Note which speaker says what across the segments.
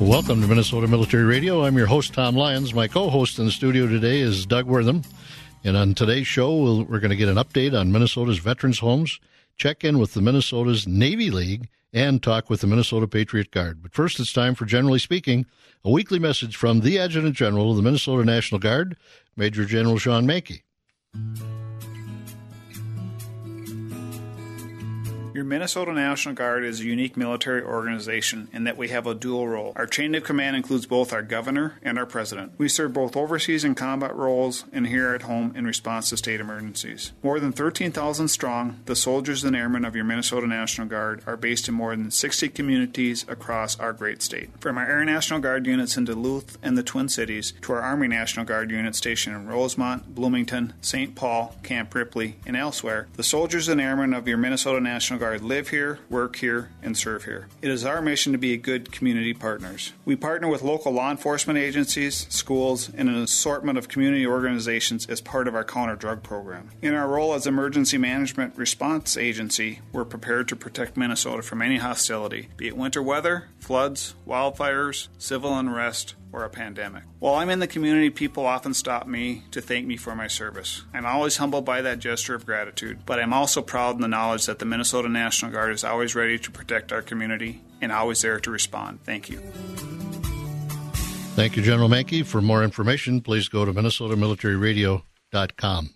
Speaker 1: Welcome to Minnesota Military Radio. I'm your host, Tom Lyons. My co host in the studio today is Doug Wortham. And on today's show, we we are going to get an update on Minnesota's veterans' homes, check in with the Minnesota's Navy League, and talk with the Minnesota Patriot Guard. But first, it's time for Generally Speaking, a weekly message from the Adjutant General of the Minnesota National Guard, Major General Shawn Manke.
Speaker 2: Your Minnesota National Guard is a unique military organization in that we have a dual role. Our chain of command includes both our governor and our president. We serve both overseas in combat roles and here at home in response to state emergencies. More than 13,000 strong, the soldiers and airmen of your Minnesota National Guard are based in more than 60 communities across our great state. From our Air National Guard units in Duluth and the Twin Cities to our Army National Guard units stationed in Rosemount, Bloomington, St. Paul, Camp Ripley, and elsewhere, the soldiers and airmen of your Minnesota National Guard Guard live here, work here, and serve here. It is our mission to be good community partners. We partner with local law enforcement agencies, schools, and an assortment of community organizations as part of our counter drug program. In our role as emergency management response agency, we're prepared to protect Minnesota from any hostility, be it winter weather, floods, wildfires, civil unrest, or a pandemic. While I'm in the community, people often stop me to thank me for my service. I'm always humbled by that gesture of gratitude, but I'm also proud in the knowledge that the Minnesota National Guard is always ready to protect our community and always there to respond. Thank you.
Speaker 1: Thank you, General Manke. For more information, please go to minnesotamilitaryradio.com.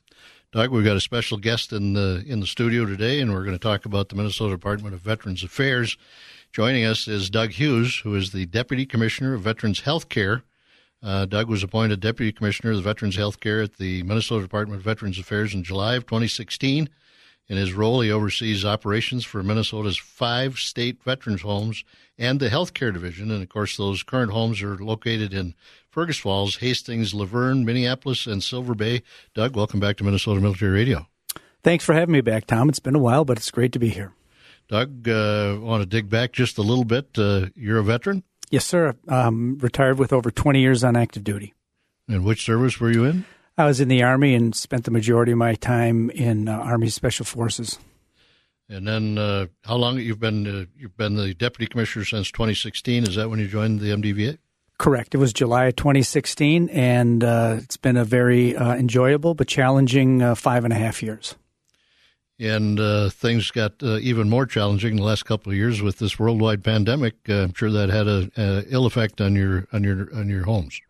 Speaker 1: Doug, we've got a special guest in the in the studio today, and we're going to talk about the Minnesota Department of Veterans Affairs Joining us is Doug Hughes, who is the Deputy Commissioner of Veterans Health Care. Uh, Doug was appointed Deputy Commissioner of the Veterans Health Care at the Minnesota Department of Veterans Affairs in July of 2016. In his role, he oversees operations for Minnesota's five state veterans homes and the healthcare division. And of course, those current homes are located in Fergus Falls, Hastings, Luverne, Minneapolis, and Silver Bay. Doug, welcome back to Minnesota Military Radio.
Speaker 3: Thanks for having me back, Tom. It's been a while, but it's great to be here.
Speaker 1: Doug, uh, want to dig back just a little bit? Uh, you're a veteran?
Speaker 3: Yes, sir. Um, retired with over 20 years on active duty.
Speaker 1: And which service were you in?
Speaker 3: I was in the Army and spent the majority of my time in uh, Army Special Forces.
Speaker 1: And then, uh, how long you've been uh, you've been the deputy commissioner since 2016? Is that when you joined the MDVA?
Speaker 3: Correct. It was July of 2016, and uh, it's been a very uh, enjoyable but challenging uh, five and a half years
Speaker 1: and uh, things got uh, even more challenging in the last couple of years with this worldwide pandemic. Uh, I'm sure that had a, a, ill effect on your on your on your homes.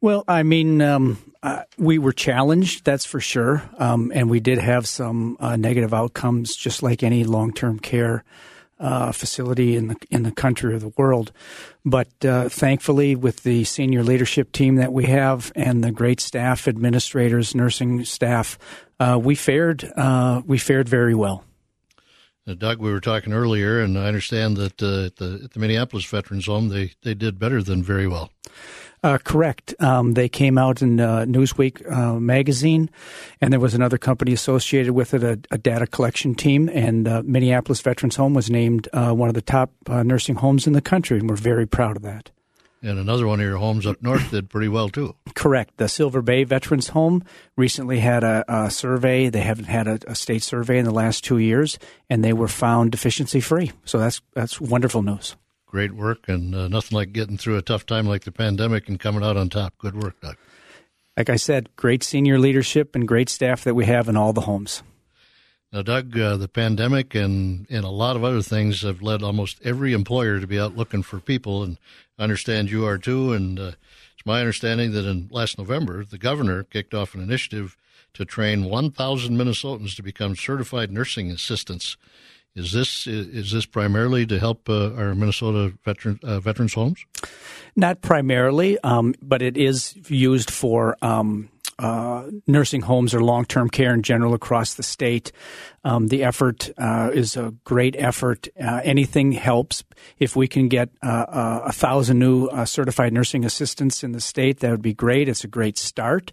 Speaker 3: Well, I mean, um, uh, we were challenged, that's for sure, um, and we did have some uh, negative outcomes, just like any long term care. Uh, facility in the in the country or the world, but thankfully, with the senior leadership team that we have and the great staff, administrators, nursing staff, uh, we fared uh, we fared very well.
Speaker 1: Uh, Doug, we were talking earlier, and I understand that uh, at, the, at the Minneapolis Veterans Home, they, they did better than very well.
Speaker 3: Uh, correct. Um, they came out in uh, Newsweek uh, magazine, and there was another company associated with it, a, a data collection team. And uh, Minneapolis Veterans Home was named one of the top nursing homes in the country, and we're very proud of that.
Speaker 1: And another one of your homes up north did pretty well too.
Speaker 3: Correct. The Silver Bay Veterans Home recently had a, a survey. They haven't had a, a, state survey in the last two years, and they were found deficiency free. So that's that's wonderful news.
Speaker 1: Great work, and uh, nothing like getting through a tough time like the pandemic and coming out on top. Good work, Doug.
Speaker 3: Like I said, great senior leadership and great staff that we have in all the homes.
Speaker 1: Now, Doug, uh, the pandemic and, and a lot of other things have led almost every employer to be out looking for people, and I understand you are too. And uh, it's my understanding that in last November, the governor kicked off an initiative to train 1,000 Minnesotans to become certified nursing assistants. Is this is this primarily to help uh, our Minnesota veteran uh, veterans homes?
Speaker 3: Not primarily, um, but it is used for um, uh, nursing homes or long term care in general across the state. Um, the effort uh, is a great effort. Uh, anything helps. If we can get uh, uh, a thousand new uh, certified nursing assistants in the state, that would be great. It's a great start.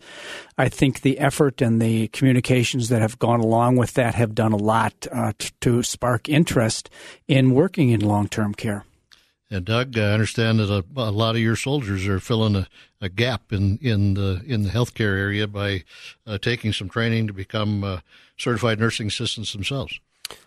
Speaker 3: I think the effort and the communications that have gone along with that have done a lot t- to spark interest in working in long term care.
Speaker 1: And Doug, I understand that a, a lot of your soldiers are filling a, a, gap in, in the in the healthcare area by uh, taking some training to become uh, certified nursing assistants themselves.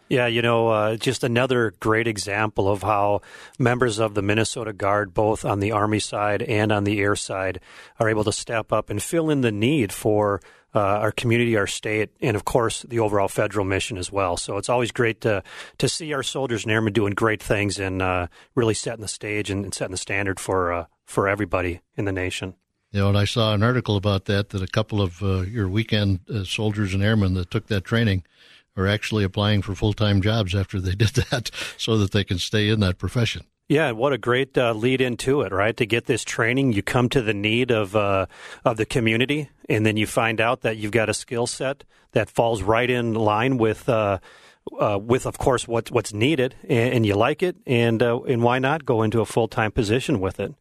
Speaker 4: Yeah, you know, uh, just another great example of how members of the Minnesota Guard, both on the Army side and on the air side, are able to step up and fill in the need for uh, our community, our state, and of course the overall federal mission as well. So it's always great to to see our soldiers and airmen doing great things and uh, really setting the stage and, and setting the standard for uh, for everybody in the nation.
Speaker 1: You know, and I saw an article about that that a couple of uh, your weekend uh, soldiers and airmen that took that training are actually applying for full time jobs after they did that, so that they can stay in that profession.
Speaker 4: Yeah, what a great uh, lead into it, right? To get this training, you come to the need of uh, of the community, and then you find out that you've got a skill set that falls right in line with. Uh, uh, with of course what, what's needed and, and you like it and uh, and why not go into a full time position with it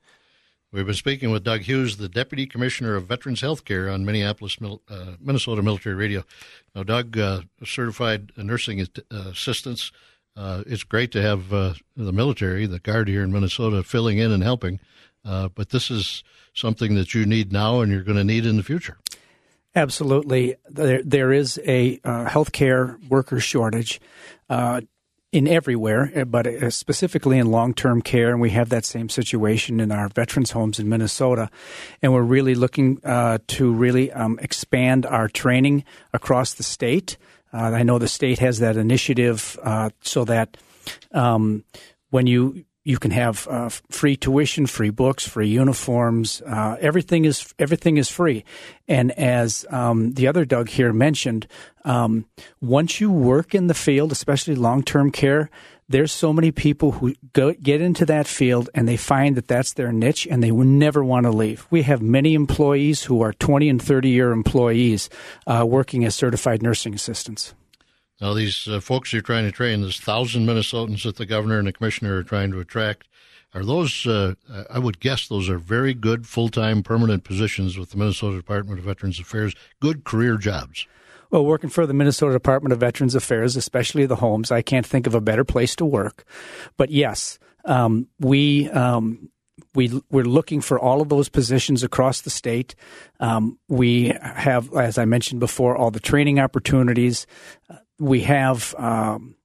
Speaker 1: We've been speaking with Doug Hughes, the Deputy Commissioner of Veterans Healthcare on Minneapolis, uh, Minnesota Military Radio. Now, Doug, uh, certified nursing uh, assistants, it's great to have the military, the Guard here in Minnesota, filling in and helping, uh, but this is something that you need now and you're going to need in the future.
Speaker 3: Absolutely. There, there is a healthcare worker shortage in everywhere, eh, but uh, specifically in long term care. And we have that same situation in our veterans' homes in Minnesota. And we're really looking uh, to really um, expand our training across the state. Uh, I know the state has that initiative uh, so that um, when you you can have uh, free tuition, free books, free uniforms. Uh, everything is everything is free. And as um, the other Doug here mentioned, um, once you work in the field, especially long term care, there's so many people who go, get into that field and they find that that's their niche and they will never want to leave. We have many employees who are 20 and 30 year employees uh, working as certified nursing assistants.
Speaker 1: Now, these uh, folks you're trying to train, this thousand Minnesotans that the governor and the commissioner are trying to attract, are those, uh, I would guess those are very good full time permanent positions with the Minnesota Department of Veterans Affairs, good career jobs.
Speaker 3: Well, working for the Minnesota Department of Veterans Affairs, especially the homes, I can't think of a better place to work. But yes, um, we um, we we're looking for all of those positions across the state. Um, we have, as I mentioned before, all the training opportunities. We have um,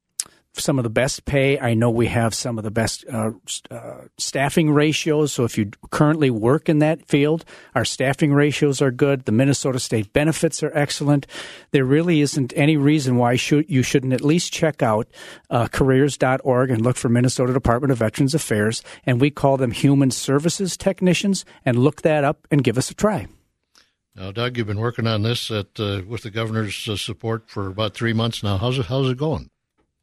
Speaker 3: some of the best pay. I know we have some of the best uh, uh, staffing ratios. So if you currently work in that field, our staffing ratios are good. The Minnesota state benefits are excellent. There really isn't any reason why should, you shouldn't at least check out uh, careers.org and look for Minnesota Department of Veterans Affairs. And we call them human services technicians and look that up and give us a try.
Speaker 1: Now, Doug, you've been working on this at, uh, with the governor's uh, support for about three months now. How's it, how's it going?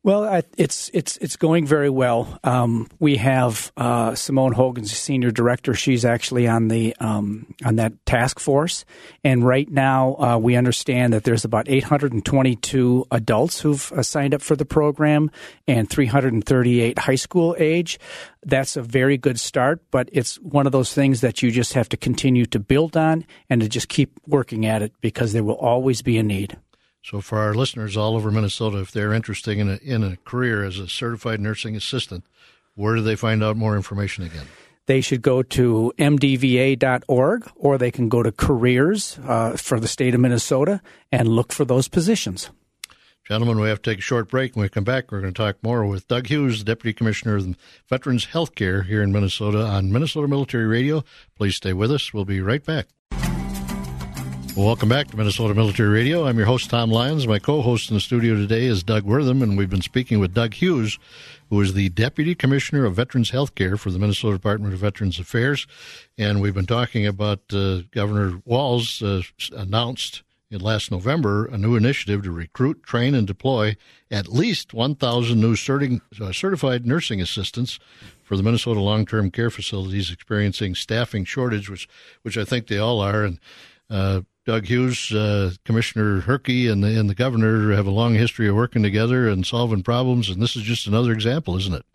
Speaker 3: Well, it's it's it's going very well. Um, we have uh, Simone Hogan's senior director. She's actually on the um, on that task force, and right now uh, we understand that there's about 822 adults who've uh, signed up for the program, and 338 high school age. That's a very good start, but it's one of those things that you just have to continue to build on and to just keep working at it because there will always be a need.
Speaker 1: So, for our listeners all over Minnesota, if they're interested in a, in a career as a certified nursing assistant, where do they find out more information again?
Speaker 3: They should go to mdva.org or they can go to careers uh, for the state of Minnesota and look for those positions.
Speaker 1: Gentlemen, we have to take a short break. When we come back, we're going to talk more with Doug Hughes, the Deputy Commissioner of Veterans Health Care here in Minnesota on Minnesota Military Radio. Please stay with us. We'll be right back. Welcome back to Minnesota Military Radio. I'm your host, Tom Lyons. My co host in the studio today is Doug Wortham, and we've been speaking with Doug Hughes, who is the Deputy Commissioner of Veterans Health Care for the Minnesota Department of Veterans Affairs. And we've been talking about uh, Governor Walz uh, announced in last November a new initiative to recruit, train, and deploy at least 1,000 new certi- uh, certified nursing assistants for the Minnesota long-term care facilities experiencing staffing shortage, which which I think they all are. And uh, Doug Hughes, uh, Commissioner Herke, and the, and the governor have a long history of working together and solving problems, and this is just another example, isn't it?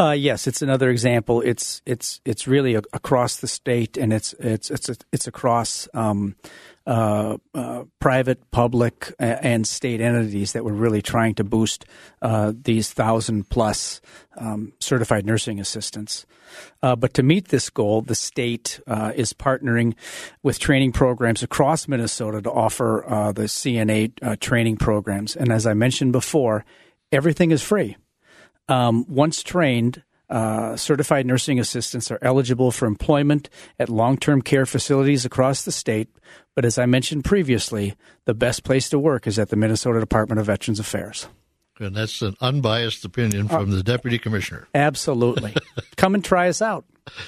Speaker 3: Uh, yes, it's another example. It's it's it's really a, across the state, and it's it's it's it's across um, uh, uh, private, public, and state entities that were really trying to boost uh, these thousand plus um, certified nursing assistants. Uh, but to meet this goal, the state uh, is partnering with training programs across Minnesota to offer the CNA training programs. And as I mentioned before, everything is free. Um, once trained, uh, certified nursing assistants are eligible for employment at long term care facilities across the state. But as I mentioned previously, the best place to work is at the Minnesota Department of Veterans Affairs.
Speaker 1: And that's an unbiased opinion from the deputy commissioner.
Speaker 3: Absolutely. Come and try us out.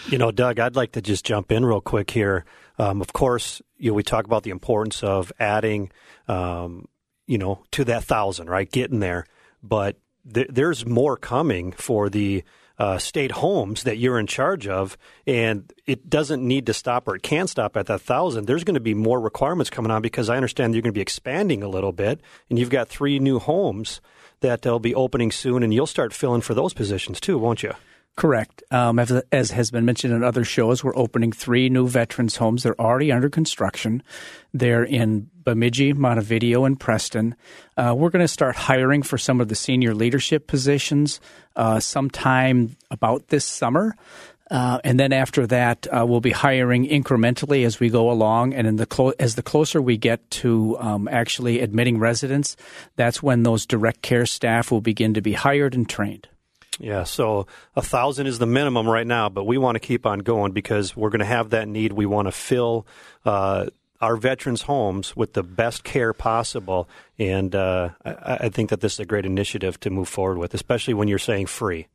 Speaker 4: You know, Doug, I'd like to just jump in real quick here. Um, of course, you know, we talk about the importance of adding, um, you know, to that thousand, right? Getting there. But th- there's more coming for the uh, state homes that you're in charge of, and it doesn't need to stop or it can stop at that thousand. There's going to be more requirements coming on because I understand you're going to be expanding a little bit, and you've got three new homes that they'll be opening soon, and you'll start filling for those positions too, won't you?
Speaker 3: Correct. Um, as, as, has been mentioned in other shows, we're opening three new veterans homes. They're already under construction. They're in Bemidji, Montevideo, and Preston. Uh, we're going to start hiring for some of the senior leadership positions uh, sometime about this summer. Uh, and then after that, uh, we'll be hiring incrementally as we go along. And in the clo- as the closer we get to um, actually admitting residents, that's when those direct care staff will begin to be hired and trained.
Speaker 4: Yeah, so a thousand is the minimum right now, but we want to keep on going because we're going to have that need. We want to fill uh, our veterans' homes with the best care possible, and uh, I, I think that this is a great initiative to move forward with, especially when you're saying free.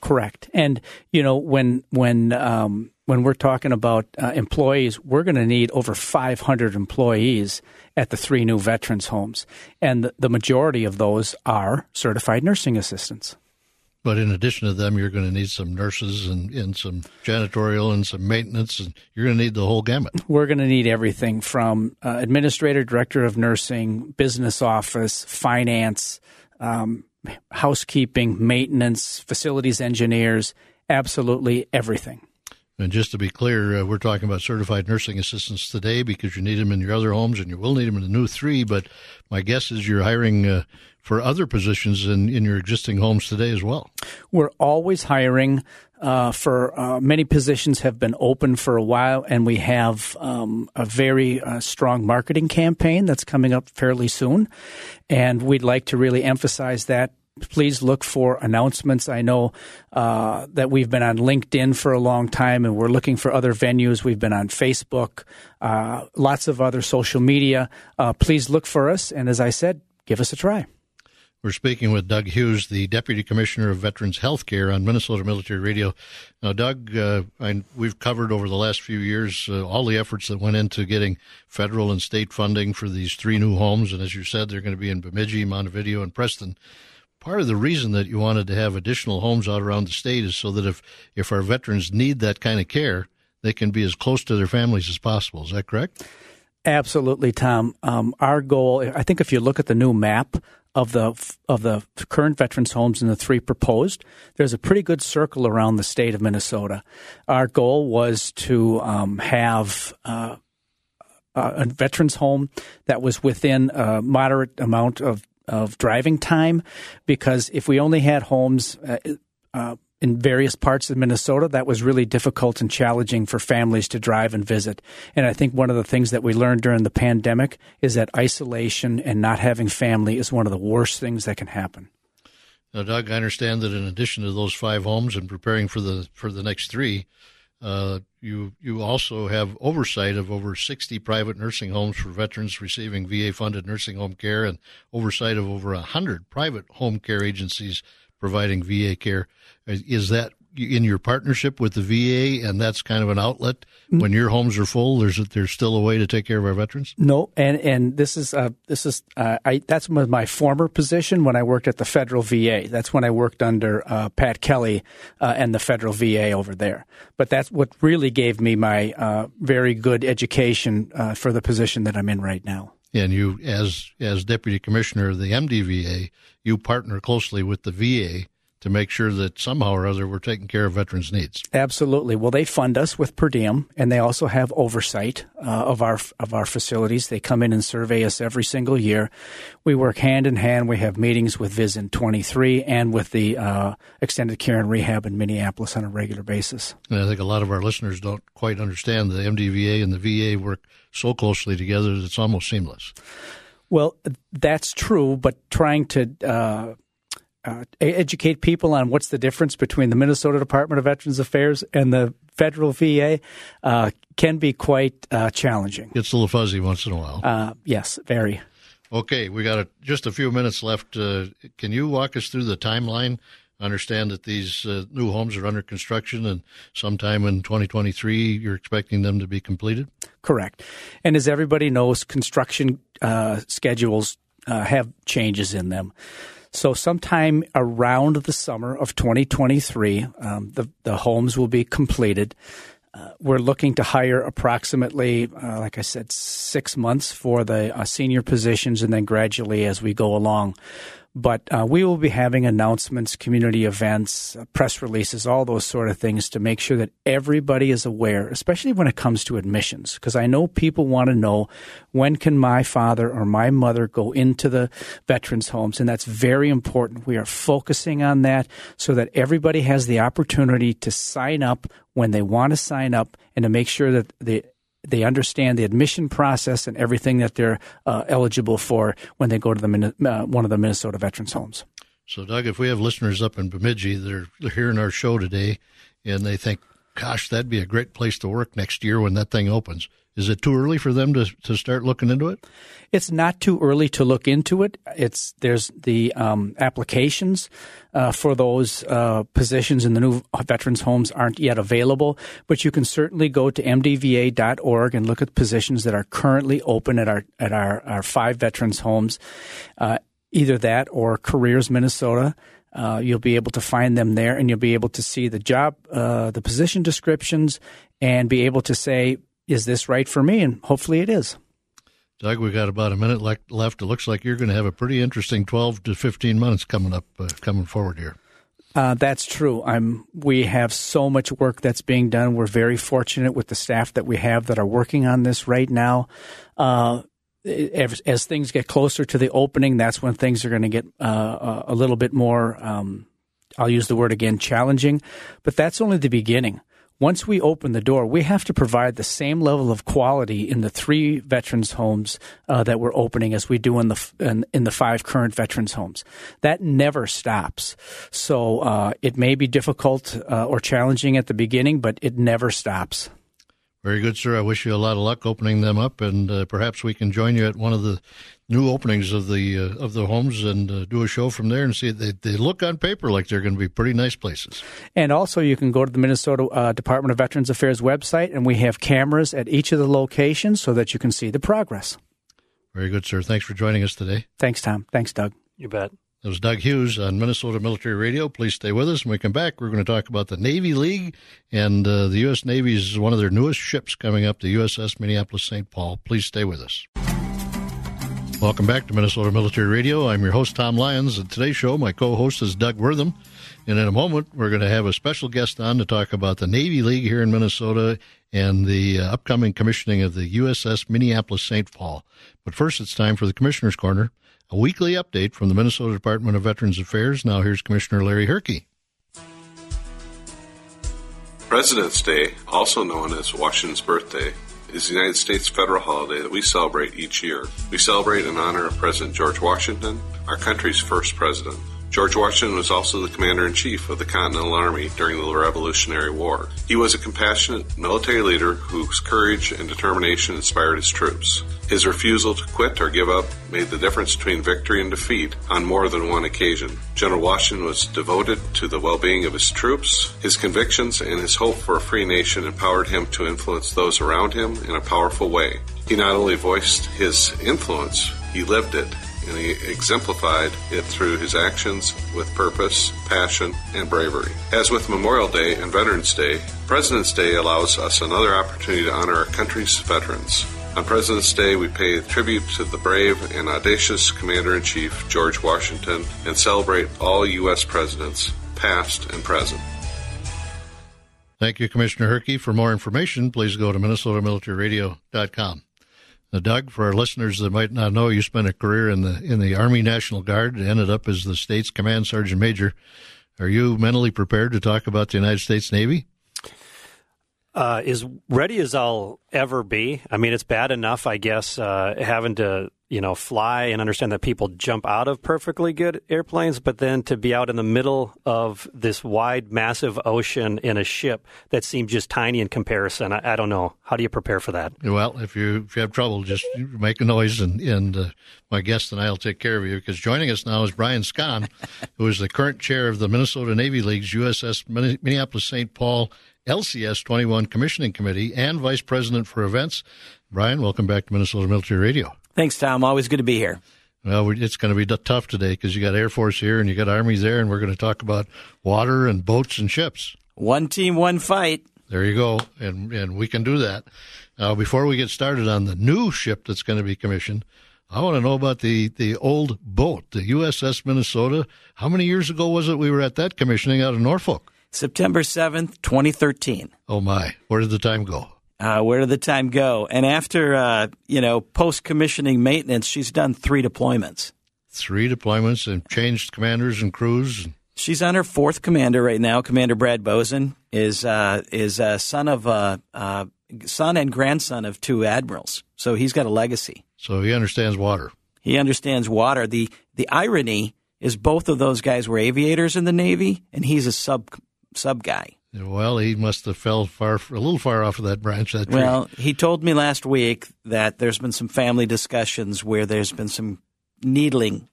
Speaker 3: Correct, and you know when when um, when we're talking about uh, employees, we're going to need over 500 employees at the three new veterans homes, and the, the majority of those are certified nursing assistants.
Speaker 1: But in addition to them, you're going to need some nurses and, and some janitorial and some maintenance, and you're going to need the whole gamut.
Speaker 3: We're going to need everything from uh, administrator, director of nursing, business office, finance, um, housekeeping, maintenance, facilities engineers, absolutely everything.
Speaker 1: And just to be clear, uh, we're talking about certified nursing assistants today because you need them in your other homes and you will need them in the new three. But my guess is you're hiring uh, for other positions in, in your existing homes today as well.
Speaker 3: We're always hiring. Uh, for uh, many positions have been open for a while, and we have um, a very uh, strong marketing campaign that's coming up fairly soon, and we'd like to really emphasize that. Please look for announcements. I know uh, that we've been on LinkedIn for a long time, and we're looking for other venues. We've been on Facebook, uh, lots of other social media. Uh, please look for us, and as I said, give us a try.
Speaker 1: We're speaking with Doug Hughes, the Deputy Commissioner of Veterans Health Care on Minnesota Military Radio. Now, Doug, uh, I, we've covered over the last few years uh, all the efforts that went into getting federal and state funding for these three new homes. And as you said, they're going to be in Bemidji, Montevideo, and Preston. Part of the reason that you wanted to have additional homes out around the state is so that if, if our veterans need that kind of care, they can be as close to their families as possible. Is that correct?
Speaker 3: Absolutely, Tom. Um, our goal, I think, if you look at the new map of the of the current veterans homes and the three proposed, there's a pretty good circle around the state of Minnesota. Our goal was to um, have uh, a veterans home that was within a moderate amount of of driving time, because if we only had homes. Uh, uh, in various parts of Minnesota, that was really difficult and challenging for families to drive and visit. And I think one of the things that we learned during the pandemic is that isolation and not having family is one of the worst things that can happen.
Speaker 1: Now, Doug, I understand that in addition to those five homes and preparing for the for the next three, uh, you you also have oversight of over 60 private nursing homes for veterans receiving VA funded nursing home care and oversight of over 100 private home care agencies providing VA care. Is that in your partnership with the VA, and that's kind of an outlet when your homes are full? There's there's still a way to take care of our veterans.
Speaker 3: No, and and this is uh, this is uh, I that's my former position when I worked at the federal VA. That's when I worked under uh, Pat Kelly uh, and the federal VA over there. But that's what really gave me my uh, very good education uh, for the position that I'm in right now.
Speaker 1: And you, as as deputy commissioner of the MDVA, you partner closely with the VA to make sure that somehow or other we're taking care of veterans' needs.
Speaker 3: Absolutely. Well, they fund us with per diem, and they also have oversight uh, of our of our facilities. They come in and survey us every single year. We work hand in hand. We have meetings with VISN 23 and with the uh, Extended Care and Rehab in Minneapolis on a regular basis.
Speaker 1: And I think a lot of our listeners don't quite understand the MDVA and the VA work so closely together that it's almost seamless.
Speaker 3: Well, that's true, but trying to uh, uh, educate people on what's the difference between the Minnesota Department of Veterans Affairs and the federal VA uh, can be quite uh, challenging.
Speaker 1: It's a little fuzzy once in a while.
Speaker 3: Uh, yes, very.
Speaker 1: Okay, we got a, just a few minutes left. Uh, can you walk us through the timeline? I understand that these uh, new homes are under construction, and sometime in 2023, you're expecting them to be completed.
Speaker 3: Correct. And as everybody knows, construction schedules have changes in them. So, sometime around the summer of 2023, um, the, the homes will be completed. Uh, we're looking to hire approximately, uh, like I said, six months for the uh, senior positions and then gradually as we go along. But uh, we will be having announcements, community events, uh, press releases, all those sort of things to make sure that everybody is aware, especially when it comes to admissions. Because I know people want to know when can my father or my mother go into the veterans' homes, and that's very important. We are focusing on that so that everybody has the opportunity to sign up when they want to sign up and to make sure that the they understand the admission process and everything that they're uh, eligible for when they go to the uh, one of the Minnesota Veterans Homes.
Speaker 1: So, Doug, if we have listeners up in Bemidji that are hearing our show today and they think, gosh, that'd be a great place to work next year when that thing opens, is it too early for them to, to start looking into it?
Speaker 3: It's not too early to look into it. It's there's the um, applications uh, for those uh, positions in the new veterans homes aren't yet available, but you can certainly go to mdva.org and look at positions that are currently open at our at our, our five veterans homes. Uh, either that or Careers Minnesota. Uh, you'll be able to find them there, and you'll be able to see the job, uh, the position descriptions, and be able to say, is this right for me? And hopefully it is.
Speaker 1: Doug, we've got about a minute left. It looks like you're going to have a pretty interesting 12 to 15 months coming up, uh, coming forward here.
Speaker 3: Uh, that's true. I'm. We have so much work that's being done. We're very fortunate with the staff that we have that are working on this right now. Uh, as, as, things get closer to the opening, that's when things are going to get uh, a little bit more. Um, I'll use the word again, challenging. But that's only the beginning once we open the door, we have to provide the same level of quality in the three veterans homes uh, that we're opening as we do in the in, in, the five current veterans homes. That never stops. So uh, it may be difficult uh, or challenging at the beginning, but it never stops.
Speaker 1: Very good, sir. I wish you a lot of luck opening them up, and uh, perhaps we can join you at one of the new openings of the uh, of the homes and uh, do a show from there and see they they look on paper like they're going to be pretty nice places.
Speaker 3: And also, you can go to the Minnesota uh, Department of Veterans Affairs website, and we have cameras at each of the locations so that you can see the progress.
Speaker 1: Very good, sir. Thanks for joining us today.
Speaker 3: Thanks, Tom. Thanks, Doug.
Speaker 4: You bet.
Speaker 1: That was Doug Hughes on Minnesota Military Radio. Please stay with us. When we come back, we're going to talk about the Navy League and uh, the U.S. Navy is one of their newest ships coming up, the USS Minneapolis St. Paul. Please stay with us. Welcome back to Minnesota Military Radio. I'm your host, Tom Lyons. And today's show, my co host is Doug Wortham. And in a moment, we're going to have a special guest on to talk about the Navy League here in Minnesota and the uh, upcoming commissioning of the USS Minneapolis St. Paul. But first, it's time for the Commissioner's Corner, a weekly update from the Minnesota Department of Veterans Affairs. Now, here's Commissioner Larry Herke.
Speaker 5: President's Day, also known as Washington's birthday, is the United States federal holiday that we celebrate each year. We celebrate in honor of President George Washington, our country's first president. George Washington was also the commander in chief of the Continental Army during the Revolutionary War. He was a compassionate military leader whose courage and determination inspired his troops. His refusal to quit or give up made the difference between victory and defeat on more than one occasion. General Washington was devoted to the well being of his troops. His convictions and his hope for a free nation empowered him to influence those around him in a powerful way. He not only voiced his influence, he lived it and he exemplified it through his actions with purpose, passion, and bravery. As with Memorial Day and Veterans Day, President's Day allows us another opportunity to honor our country's veterans. On President's Day, we pay tribute to the brave and audacious Commander in Chief, George Washington, and celebrate all U.S. presidents, past and present.
Speaker 1: Thank you, Commissioner Herke. For more information, please go to minnesotamilitaryradio.com. Now, Doug, for our listeners that might not know, you spent a career in the in the Army National Guard, ended up as the state's command sergeant major. Are you mentally prepared to talk about the United States Navy?
Speaker 4: Uh, as ready as I'll ever be. I mean, it's bad enough, I guess, uh, having to you know, fly and understand that people jump out of perfectly good airplanes, but then to be out in the middle of this wide, massive ocean in a ship that seems just tiny in comparison, I, I don't know. How do you prepare for that?
Speaker 1: Well, if you if you have trouble, just make a noise, and and uh, my guest and I will take care of you. Because joining us now is Brian Skon, who is the current chair of the Minnesota Navy League's USS Minneapolis St. Paul LCS 21 Commissioning Committee and Vice President for Events. Brian, welcome back to Minnesota Military Radio.
Speaker 6: Thanks, Tom. Always good to be here.
Speaker 1: Well, it's going to be tough today because you got Air Force here and you got Army there, and we're going to talk about water and boats and ships.
Speaker 6: One team, one fight.
Speaker 1: There you go, and and we can do that. Now, before we get started on the new ship that's going to be commissioned, I want to know about the the old boat, the USS Minnesota. How many years ago was it we were at that commissioning out of Norfolk?
Speaker 6: September seventh, twenty thirteen.
Speaker 1: Oh my, where did the time go?
Speaker 6: Uh, where did the time go? And after uh, you know post commissioning maintenance, she's done three deployments.
Speaker 1: Three deployments and changed commanders and crews.
Speaker 6: She's on her fourth commander right now. Commander Brad Bozen is uh, is a son of uh, uh, son and grandson of two admirals, so he's got a legacy.
Speaker 1: So he understands water.
Speaker 6: He understands water. the The irony is both of those guys were aviators in the Navy, and he's a sub sub guy.
Speaker 1: Well, he must have fell far, a little far off of that branch. That tree.
Speaker 6: Well, he told me last week that there's been some family discussions where there's been some needling.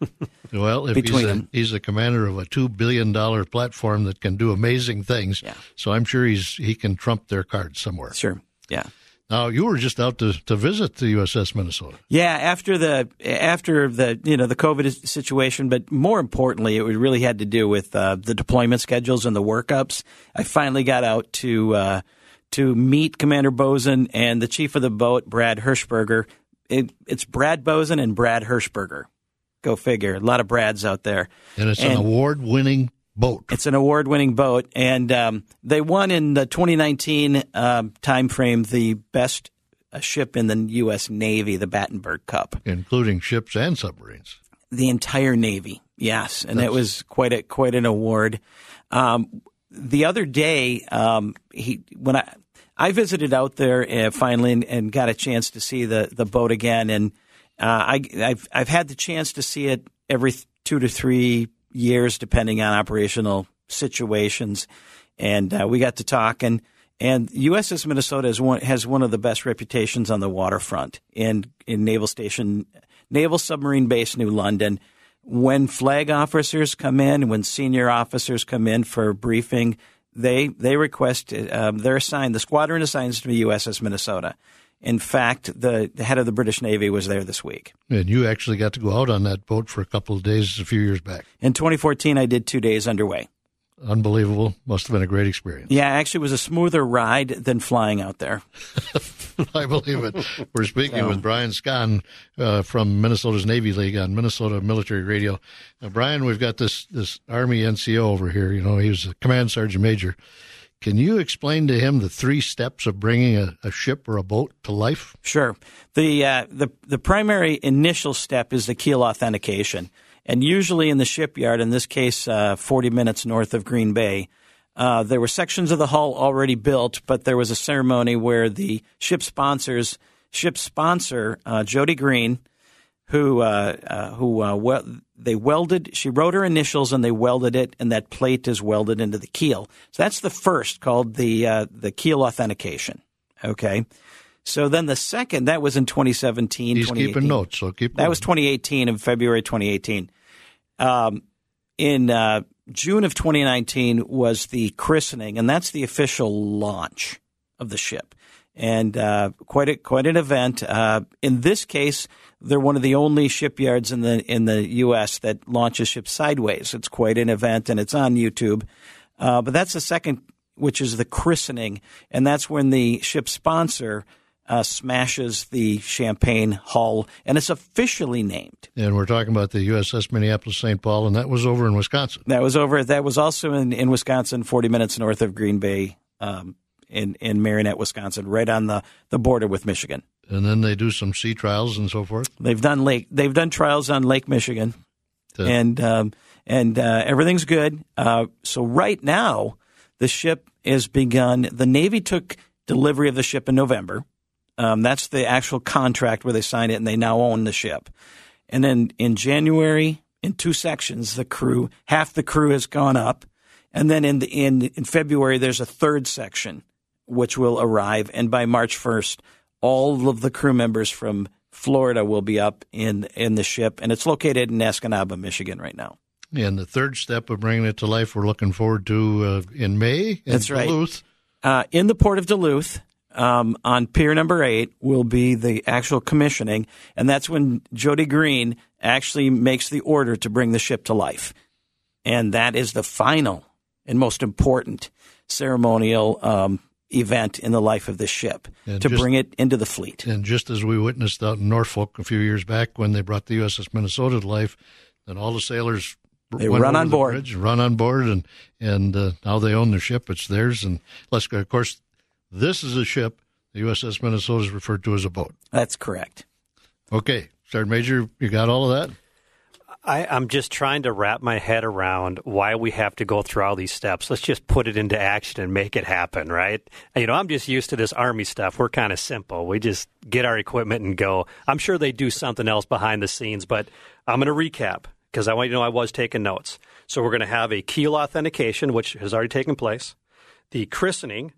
Speaker 1: well, if
Speaker 6: between
Speaker 1: he's, a, he's a commander of a two billion dollar platform that can do amazing things,
Speaker 6: Yeah.
Speaker 1: so I'm sure he's he can trump their cards somewhere.
Speaker 6: Sure. Yeah.
Speaker 1: Now, you were just out to, to visit the USS Minnesota.
Speaker 6: Yeah, after the after the you know the COVID situation, but more importantly, it really had to do with uh, the deployment schedules and the workups. I finally got out to uh, to meet Commander Bozen and the chief of the boat, Brad Hirschberger. It, it's Brad Bozen and Brad Hirschberger. Go figure. A lot of Brads out there.
Speaker 1: And it's an award winning boat.
Speaker 6: It's an award-winning boat, and um, they won in the 2019 um, timeframe the best uh, ship in the U.S. Navy, the Battenberg Cup.
Speaker 1: including ships and submarines.
Speaker 6: The entire Navy, yes, and it was quite a quite an award. Um, the other day, um, he when I I visited out there uh, finally and, and got a chance to see the the boat again, and uh, I I've I've had the chance to see it every two to three years, depending on operational situations, and uh, we got to talk and. And USS Minnesota is one, has one of the best reputations on the waterfront in in Naval Station, Naval Submarine Base, New London. When flag officers come in, when senior officers come in for briefing, they they request um, they're assigned. The squadron assigns to the USS Minnesota. In fact, the, the head of the British Navy was there this week.
Speaker 1: And you actually got to go out on that boat for a couple of days a few years back.
Speaker 6: In 2014, I did two days underway.
Speaker 1: Unbelievable. Must have been a great experience.
Speaker 6: Yeah, actually, it was a smoother ride than flying out there.
Speaker 1: I believe it. We're speaking with Brian Skon uh, from Minnesota's Navy League on Minnesota Military Radio. Now, Brian, we've got this this Army NCO over here. You know, he was a command sergeant major. Can you explain to him the three steps of bringing a, a ship or a boat to life?
Speaker 6: Sure. The uh, the the primary initial step is the keel authentication, and usually in the shipyard, in this case, uh, 40 minutes north of Green Bay, uh, there were sections of the hull already built, but there was a ceremony where the ship sponsors ship sponsor uh, Jodi Greene, who uh, uh, who uh, wel- they welded. She wrote her initials and they welded it, and that plate is welded into the keel. So that's the first, called the uh, the keel authentication. Okay. So then the second, that was in 2017.
Speaker 1: He's
Speaker 6: 2018.
Speaker 1: keeping notes, so keep.
Speaker 6: That was 2018 in February 2018. Um, in uh, June of 2019 was the christening, and that's the official launch of the ship, and uh, quite a, quite an event. Uh, in this case, they're one of the only shipyards in the in the U.S. that launches ships sideways. It's quite an event, and it's on YouTube. Uh, but that's the second, which is the christening, and that's when the ship sponsor uh, smashes the champagne hull, and it's officially named.
Speaker 1: And we're talking about the USS Minneapolis St. Paul, and that was over in Wisconsin.
Speaker 6: That was over. That was also in, in Wisconsin, forty minutes north of Green Bay, um, in in Marinette, Wisconsin, right on the, the border with Michigan.
Speaker 1: And then they do some sea trials and so forth.
Speaker 6: They've done lake. They've done trials on Lake Michigan,
Speaker 1: To-
Speaker 6: and um, and uh, everything's good. Uh, so right now, the ship is begun. The Navy took delivery of the ship in November. Um, that's the actual contract where they signed it and they now own the ship. And then in January, in two sections, the crew, half the crew has gone up. And then in the, in, in February, there's a third section which will arrive. And by March 1st, all of the crew members from Florida will be up in, in the ship. And it's located in Escanaba, Michigan right now.
Speaker 1: And the third step of bringing it to life, we're looking forward to uh, in May. In
Speaker 6: That's
Speaker 1: Duluth.
Speaker 6: right. Uh, in the port of Duluth, um, on pier number eight, will be the actual commissioning, and that's when Jodi Greene actually makes the order to bring the ship to life, and that is the final and most important ceremonial um, event in the life of this ship
Speaker 1: And
Speaker 6: to
Speaker 1: just-
Speaker 6: bring it into the fleet.
Speaker 1: And just as we witnessed out in Norfolk a few years back when they brought the USS Minnesota to life, then all the sailors
Speaker 6: They run on board.
Speaker 1: bridge, run on board, and and uh, now they own the ship. It's theirs. And let's go. Of course, this is a ship. The USS Minnesota is referred to as a boat.
Speaker 6: That's correct.
Speaker 1: Okay, Sergeant Major, you got all of that?
Speaker 4: I, I'm just trying to wrap my head around why we have to go through all these steps. Let's just put it into action and make it happen, right? You know, I'm just used to this Army stuff. We're kind of simple. We just get our equipment and go. I'm sure they do something else behind the scenes, but I'm going to recap because I want you to know I was taking notes. So we're going to have a keel authentication, which has already taken place. The christening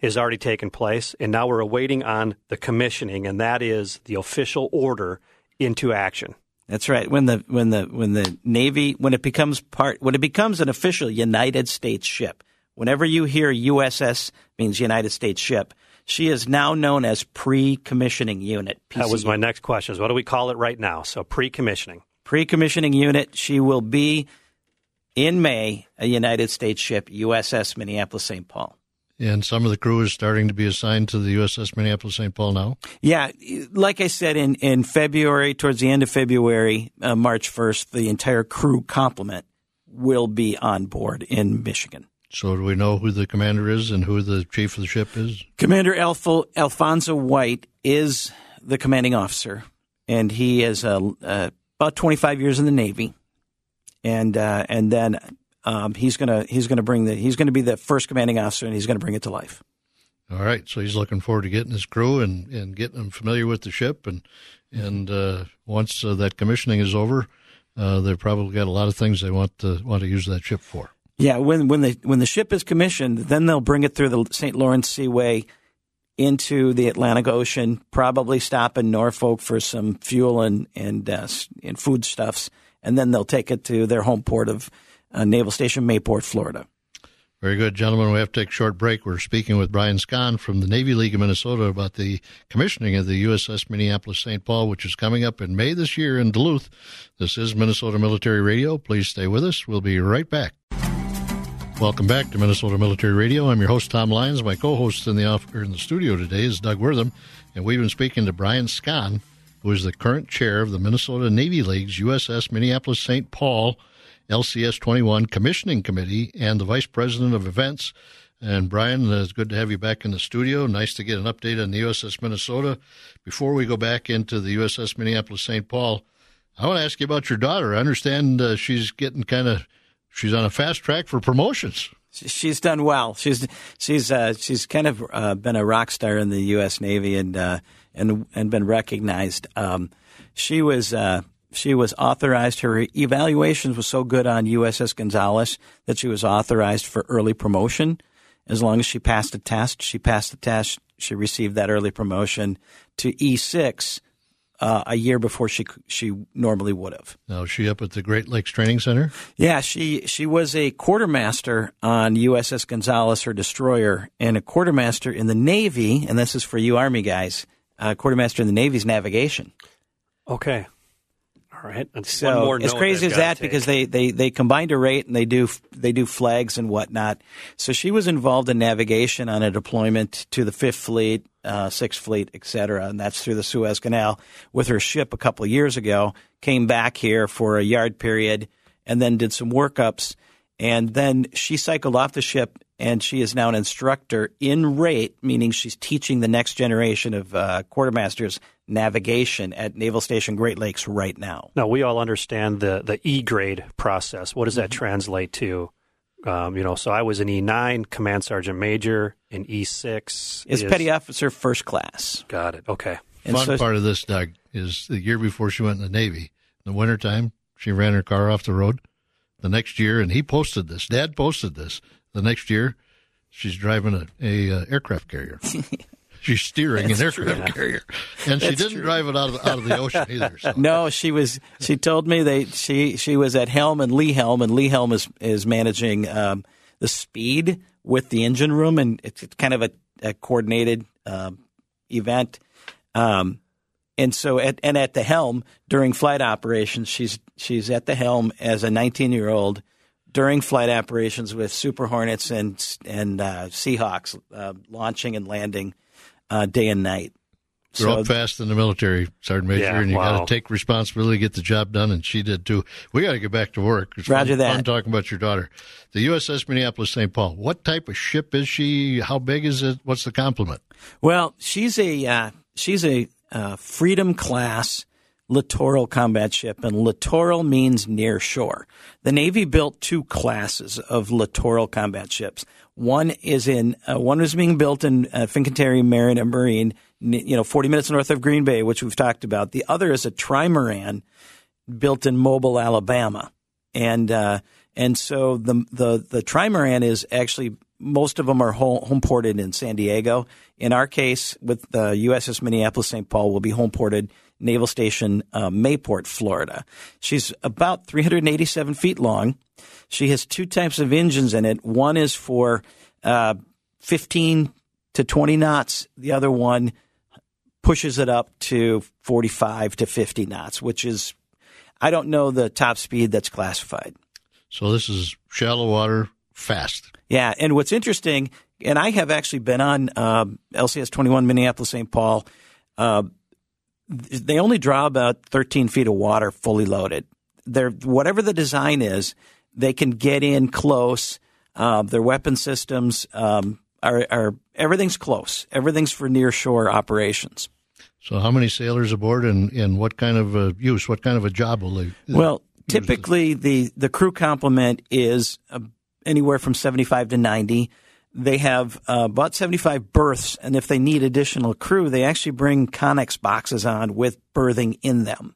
Speaker 4: has already taken place, and now we're awaiting on the commissioning, and that is the official order into action.
Speaker 6: That's right. When the when the when the Navy when it becomes part when it becomes an official United States ship. Whenever you hear USS means United States ship, she is now known as pre-commissioning unit.
Speaker 4: That was my next question. Is what do we call it right now? So pre-commissioning.
Speaker 6: pre-commissioning unit. She will be in May a United States ship, USS Minneapolis St. Paul.
Speaker 1: And some of the crew is starting to be assigned to the USS Minneapolis St. Paul now.
Speaker 6: Yeah, like I said, in, in February, towards the end of February, uh, March 1st, the entire crew complement will be on board in Michigan.
Speaker 1: So do we know who the commander is and who the chief of the ship is?
Speaker 6: Commander Alfo, Alfonso White is the commanding officer, and he is uh, uh, about 25 years in the Navy, and uh, and then um, he's gonna he's gonna bring the he's gonna be the first commanding officer, and he's gonna bring it to life.
Speaker 1: All right, so he's looking forward to getting his crew and, and getting them familiar with the ship, and and uh, once uh, that commissioning is over, uh, they've probably got a lot of things they want to want to use that ship for.
Speaker 6: Yeah, when when the when the ship is commissioned, then they'll bring it through the St. Lawrence Seaway into the Atlantic Ocean. Probably stop in Norfolk for some fuel and and uh, and foodstuffs, and then they'll take it to their home port of uh, Naval Station Mayport, Florida.
Speaker 1: Very good, gentlemen. We have to take a short break. We're speaking with Brian Skon from the Navy League of Minnesota about the commissioning of the USS Minneapolis St. Paul, which is coming up in May this year in Duluth. This is Minnesota Military Radio. Please stay with us. We'll be right back. Welcome back to Minnesota Military Radio. I'm your host, Tom Lyons. My co-host in the in the studio today is Doug Wortham, and we've been speaking to Brian Skon, who is the current chair of the Minnesota Navy League's USS Minneapolis St. Paul LCS 21 Commissioning Committee and the Vice President of Events. And Brian, uh, it's good to have you back in the studio. Nice to get an update on the USS Minnesota. Before we go back into the USS Minneapolis St. Paul, I want to ask you about your daughter. I understand uh, she's getting kind of she's on a fast track for promotions.
Speaker 6: She's done well. She's she's uh, she's kind of uh, been a rock star in the U.S. Navy and uh, and and been recognized. Um, she was uh, she was authorized. Her evaluations was so good on USS Gonzalez that she was authorized for early promotion. As long as she passed the test, she passed the test. She received that early promotion to E6 uh, a year before she she normally would have.
Speaker 1: Now is she up at the Great Lakes Training Center.
Speaker 6: Yeah, she she was a quartermaster on USS Gonzalez, her destroyer, and a quartermaster in the Navy. And this is for you Army guys. Uh, quartermaster in the Navy's navigation.
Speaker 4: Okay. Right. That's
Speaker 6: So as crazy as that, because they, they they combined a rate and they do they do flags and whatnot. So she was involved in navigation on a deployment to the Fifth Fleet, uh, Sixth Fleet, et cetera, and that's through the Suez Canal with her ship a couple of years ago. Came back here for a yard period and then did some workups, and then she cycled off the ship. And she is now an instructor in rate, meaning she's teaching the next generation of uh, quartermasters navigation at Naval Station Great Lakes right now.
Speaker 4: Now we all understand the the E grade process. What does that
Speaker 6: Mm-hmm.
Speaker 4: translate to Um, you know, so I was an E9, Command Sergeant Major, an
Speaker 6: E6 is, Petty Officer First Class.
Speaker 4: Got it. Okay.
Speaker 1: And Fun so, part of this, Doug, is the year before she went in the Navy. In the wintertime, she ran her car off the road. The next year, and he posted this. Dad posted this. The next year, she's driving a, a uh, aircraft carrier. she's steering an aircraft true. carrier, and That's she didn't true. drive it out of out of the ocean either. So.
Speaker 6: No, she was. She told me they she she was at helm and lee helm, and lee helm is is managing um, the speed with the engine room, and it's kind of a, a coordinated um, event. Um, and so at and at the helm during flight operations, she's she's at the helm as a 19 year old during flight operations with Super Hornets and and uh, Seahawks uh, launching and landing uh, day and night.
Speaker 1: You're so, up fast in the military, Sergeant Major, yeah, and you wow. got to take responsibility, get the job done, and she did too. We got to get back to work. It's
Speaker 6: Roger
Speaker 1: fun,
Speaker 6: that.
Speaker 1: Fun talking about your daughter, the USS Minneapolis St. Paul. What type of ship is she? How big is it? What's the complement?
Speaker 6: Well, she's a uh, she's a uh, Freedom class littoral combat ship, and littoral means near shore. The Navy built two classes of littoral combat ships. One is in uh, one is being built in uh, Fincantieri Marinette Marine, you know, 40 minutes north of Green Bay, which we've talked about. The other is a trimaran built in Mobile, Alabama, and uh, and so the the the trimaran is actually most of them are home, ported in San Diego. In our case, with the USS Minneapolis St. Paul, will be home ported Naval Station uh, Mayport, Florida. She's about 387 feet long. She has two types of engines in it. One is for uh, 15 to 20 knots. The other one pushes it up to 45 to 50 knots, which is, I don't know the top speed that's classified.
Speaker 1: So this is shallow water, fast.
Speaker 6: Yeah, and what's interesting, and I have actually been on uh, LCS 21 Minneapolis St. Paul. Uh, they only draw about 13 feet of water fully loaded. They're, whatever the design is, they can get in close. Uh, their weapon systems um, are, are, everything's close. Everything's for near shore operations.
Speaker 1: So, how many sailors aboard, and, and what kind of a use? What kind of a job will they?
Speaker 6: Well, typically the the crew complement is uh, anywhere from seventy five to ninety. They have uh, about 75 berths, and if they need additional crew, they actually bring Connex boxes on with berthing in them,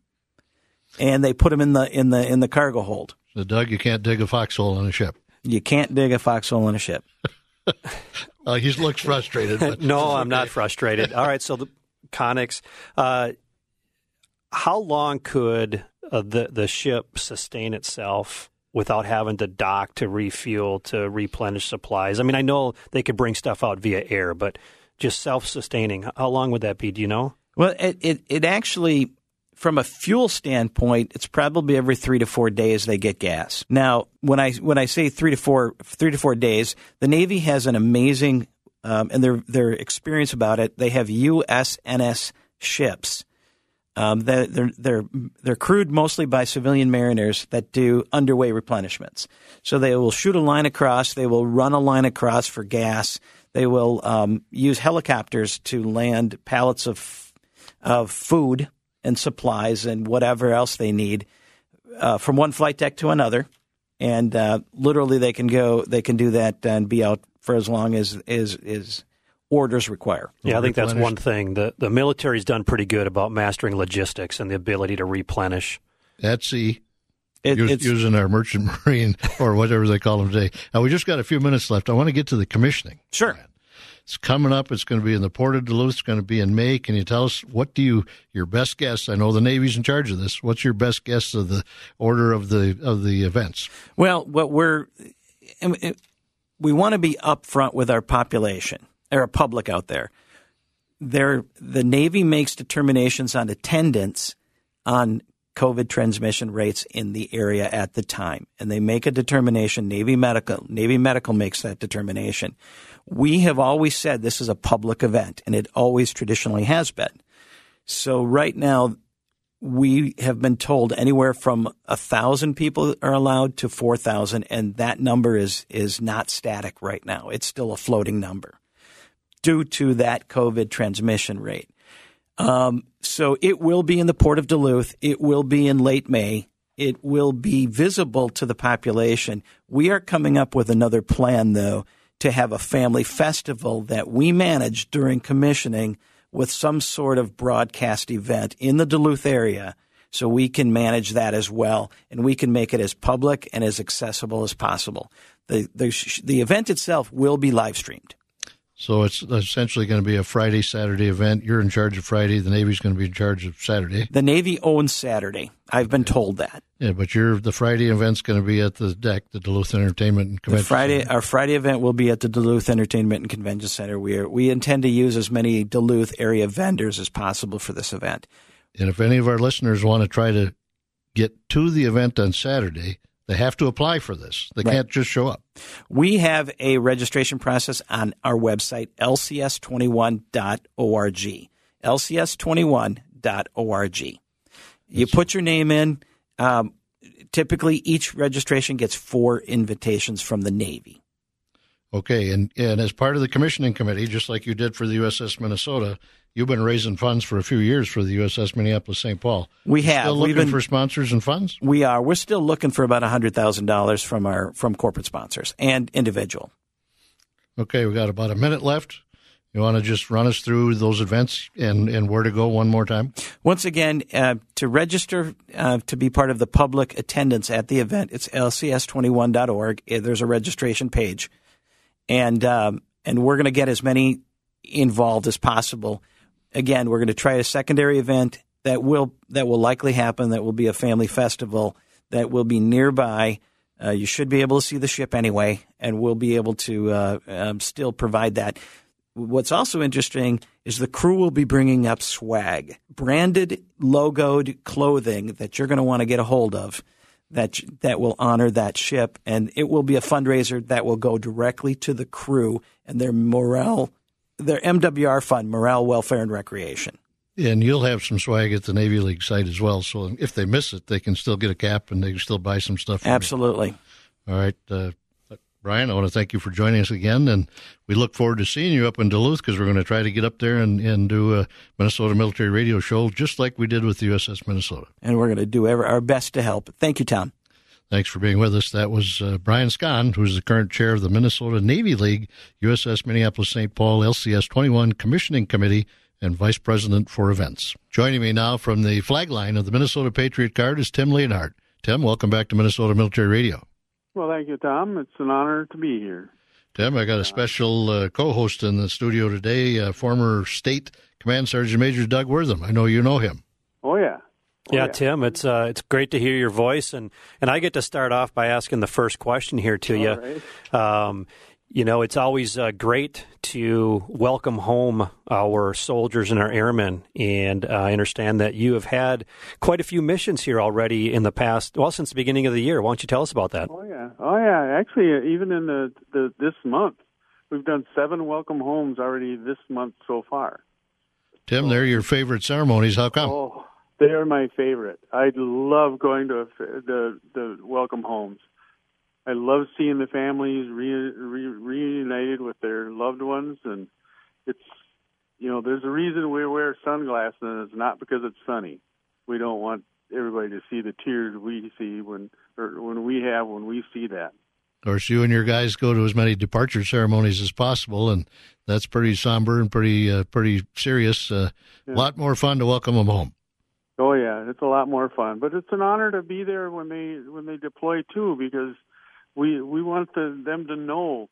Speaker 6: and they put them in the in the in the cargo hold.
Speaker 1: So, Doug, you can't dig a foxhole in a ship.
Speaker 6: You can't dig a foxhole in a ship.
Speaker 1: uh, he looks frustrated.
Speaker 4: no,
Speaker 1: okay.
Speaker 4: I'm not frustrated. All right, so the Connex. Uh, how long could uh, the the ship sustain itself without having to dock to refuel to replenish supplies? I mean, I know they could bring stuff out via air, but just self-sustaining, how long would that be? Do you know?
Speaker 6: Well, it it, it actually from a fuel standpoint, it's probably every three to four days they get gas. Now, when I when I say three to four three to four days, the Navy has an amazing um, and their their experience about it. They have USNS ships um, they're, they're, they're crewed mostly by civilian mariners that do underway replenishments. So they will shoot a line across, they will run a line across for gas, they will um, use helicopters to land pallets of, of food and supplies and whatever else they need uh, from one flight deck to another. And uh, literally, they can go, they can do that and be out for as long as is is orders require.
Speaker 4: Yeah, I think that's one thing. The the military's done pretty good about mastering logistics and the ability to replenish.
Speaker 1: At sea. It, using our merchant marine or whatever they call them today. Now we just got a few minutes left. I want to get to the commissioning.
Speaker 6: Sure. Plan.
Speaker 1: It's coming up. It's going to be in the port of Duluth. It's going to be in May. Can you tell us what do you your best guess? I know the Navy's in charge of this. What's your best guess of the order of the of the events?
Speaker 6: Well, what we're we want to be upfront with our population or a public out there. There, the Navy makes determinations on attendance on COVID transmission rates in the area at the time, and they make a determination. Navy Medical, Navy Medical makes that determination. We have always said this is a public event, and it always traditionally has been. So right now, we have been told anywhere from a thousand people are allowed to four thousand, and that number is is not static right now. It's still a floating number due to that COVID transmission rate. Um, so it will be in the port of Duluth. It will be in late May. it will be visible to the population. We are coming up with another plan, though, to have a family festival that we manage during commissioning with some sort of broadcast event in the Duluth area so we can manage that as well and we can make it as public and as accessible as possible. The, the, the event itself will be live streamed.
Speaker 1: So it's essentially going to be a Friday, Saturday event. You're in charge of Friday. The Navy's going to be in charge of Saturday.
Speaker 6: The Navy owns Saturday. I've been told that.
Speaker 1: Yeah, but you're the Friday event's going to be at the deck, the Duluth Entertainment and Convention.
Speaker 6: The Friday,
Speaker 1: Center.
Speaker 6: our Friday event will be at the Duluth Entertainment and Convention Center. We are, we intend to use as many Duluth area vendors as possible for this event.
Speaker 1: And if any of our listeners want to try to get to the event on Saturday, they have to apply for this. They right. can't just show up.
Speaker 6: We have a registration process on our website, lcs21.org. lcs21.org. You put your name in. Um, typically, each registration gets four invitations from the Navy.
Speaker 1: Okay, and, and as part of the commissioning committee, just like you did for the USS Minnesota, you've been raising funds for a few years for the USS Minneapolis St. Paul.
Speaker 6: We have.
Speaker 1: Still looking been, for sponsors and funds.
Speaker 6: We are. We're still looking for about hundred thousand dollars from our from corporate sponsors and individual.
Speaker 1: Okay, we got about a minute left. You want to just run us through those events and, and where to go one more time?
Speaker 6: Once again, uh, to register uh, to be part of the public attendance at the event, it's lcs21.org. There's a registration page, and um, and we're going to get as many involved as possible again, we're going to try a secondary event that will that will likely happen. That will be a family festival that will be nearby. Uh, you should be able to see the ship anyway, and we'll be able to uh, um, still provide that. What's also interesting is the crew will be bringing up swag, branded, logoed clothing that you're going to want to get a hold of that that will honor that ship, and it will be a fundraiser that will go directly to the crew and their morale their MWR fund, Morale, Welfare, and Recreation.
Speaker 1: And you'll have some swag at the Navy League site as well. So if they miss it, they can still get a cap and they can still buy some stuff.
Speaker 6: Absolutely.
Speaker 1: You. All right. Uh, Brian, I want to thank you for joining us again, and we look forward to seeing you up in Duluth because we're going to try to get up there and, and do a Minnesota Military Radio show just like we did with the USS Minnesota.
Speaker 6: And we're going to do our best to help. Thank you, Tom.
Speaker 1: Thanks for being with us. That was uh, Brian Skon, who's the current chair of the Minnesota Navy League, USS Minneapolis St. Paul LCS 21 Commissioning Committee, and Vice President for Events. Joining me now from the flag line of the Minnesota Patriot Guard is Tim Leonhardt. Tim, welcome back to Minnesota Military Radio.
Speaker 7: Well, thank you, Tom. It's an honor to be here.
Speaker 1: Tim, I got a special uh, co host in the studio today, uh, former State Command Sergeant Major Doug Wortham. I know you know him.
Speaker 7: Oh, yeah.
Speaker 4: Yeah, Tim, it's uh, it's great to hear your voice, and, and I get to start off by asking the first question here to
Speaker 7: All
Speaker 4: you.
Speaker 7: Right.
Speaker 4: Um, you know, it's always uh, great to welcome home our soldiers and our airmen, and uh, I understand that you have had quite a few missions here already in the past. Well, since the beginning of the year, why don't you tell us about that?
Speaker 7: Oh yeah, oh yeah. Actually, uh, even in the, the this month, we've done seven welcome homes already this month so far.
Speaker 1: Tim, they're your favorite ceremonies. How come?
Speaker 7: Oh, they are my favorite. I love going to the the welcome homes. I love seeing the families re, re, reunited with their loved ones, and it's you know there's a reason we wear sunglasses, and it's not because it's sunny. We don't want everybody to see the tears we see when or when we have when we see that.
Speaker 1: Of course, you and your guys go to as many departure ceremonies as possible, and that's pretty somber and pretty uh, pretty serious. A uh, yeah. lot more fun to welcome them home.
Speaker 7: Oh yeah, it's a lot more fun, but it's an honor to be there when they when they deploy too, because we we want the, them to know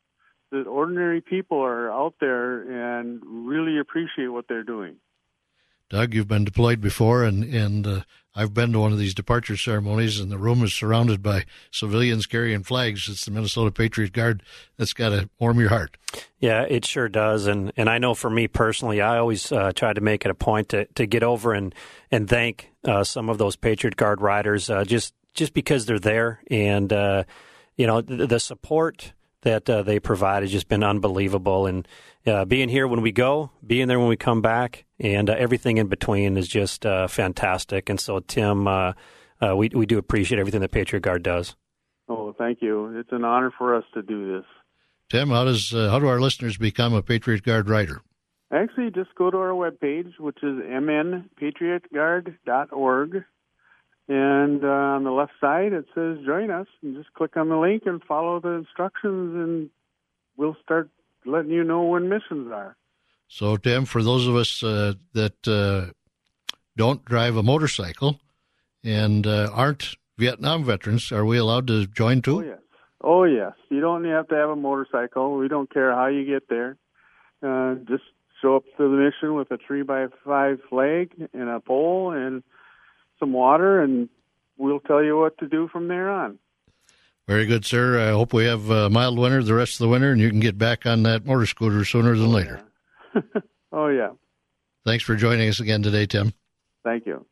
Speaker 7: that ordinary people are out there and really appreciate what they're doing.
Speaker 1: Doug, you've been deployed before, and and uh, I've been to one of these departure ceremonies, and the room is surrounded by civilians carrying flags. It's the Minnesota Patriot Guard. That's got to warm your heart.
Speaker 4: Yeah, it sure does, and and I know for me personally, I always uh, try to make it a point to, to get over and and thank uh, some of those Patriot Guard riders uh, just just because they're there, and uh, you know the, the support that uh, they provide has just been unbelievable. And uh, being here when we go, being there when we come back, and uh, everything in between is just uh, fantastic. And so, Tim, uh, uh, we we do appreciate everything the Patriot Guard does.
Speaker 7: Oh, thank you. It's an honor for us to do this.
Speaker 1: Tim, how does how do our listeners become a Patriot Guard rider?
Speaker 7: Actually, just go to our webpage, which is mnpatriotguard.org, And uh, on the left side, it says join us. And just click on the link and follow the instructions, and we'll start letting you know when missions are.
Speaker 1: So, Tim, for those of us uh, that uh, don't drive a motorcycle and uh, aren't Vietnam veterans, are we allowed to join too?
Speaker 7: Oh, yes. Oh, yes. You don't have to have a motorcycle. We don't care how you get there. Uh, just show up to the mission with a three by five flag and a pole and some water, and we'll tell you what to do from there on.
Speaker 1: Very good, sir. I hope we have a mild winter the rest of the winter, and you can get back on that motor scooter sooner than oh, later.
Speaker 7: oh, yeah.
Speaker 1: Thanks for joining us again today, Tim.
Speaker 7: Thank you.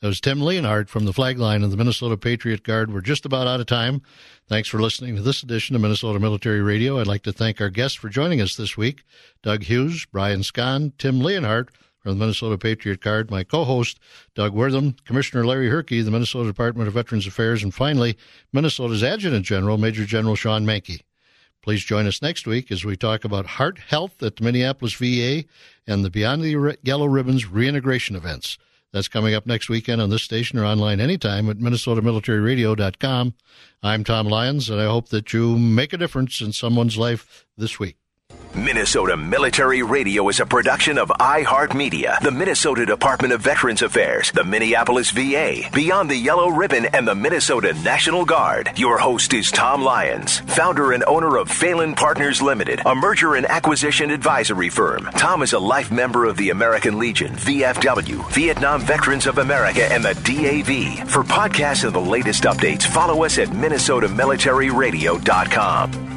Speaker 1: That was Tim Leonhardt from the flag line of the Minnesota Patriot Guard. We're just about out of time. Thanks for listening to this edition of Minnesota Military Radio. I'd like to thank our guests for joining us this week Doug Hughes, Brian Skon, Tim Leonhardt from the Minnesota Patriot Guard, my co host, Doug Wortham, Commissioner Larry Herke, the Minnesota Department of Veterans Affairs, and finally, Minnesota's Adjutant General, Major General Shawn Manke. Please join us next week as we talk about heart health at the Minneapolis VA and the Beyond the Yellow Ribbons reintegration events. That's coming up next weekend on this station or online anytime at minnesotamilitaryradio.com. I'm Tom Lyons, and I hope that you make a difference in someone's life this week.
Speaker 8: Minnesota Military Radio is a production of iHeartMedia, the Minnesota Department of Veterans Affairs, the Minneapolis VA, Beyond the Yellow Ribbon, and the Minnesota National Guard. Your host is Tom Lyons, founder and owner of Phelan Partners Limited, a merger and acquisition advisory firm. Tom is a life member of the American Legion, VFW, Vietnam Veterans of America, and the DAV. For podcasts and the latest updates, follow us at MinnesotaMilitaryRadio.com.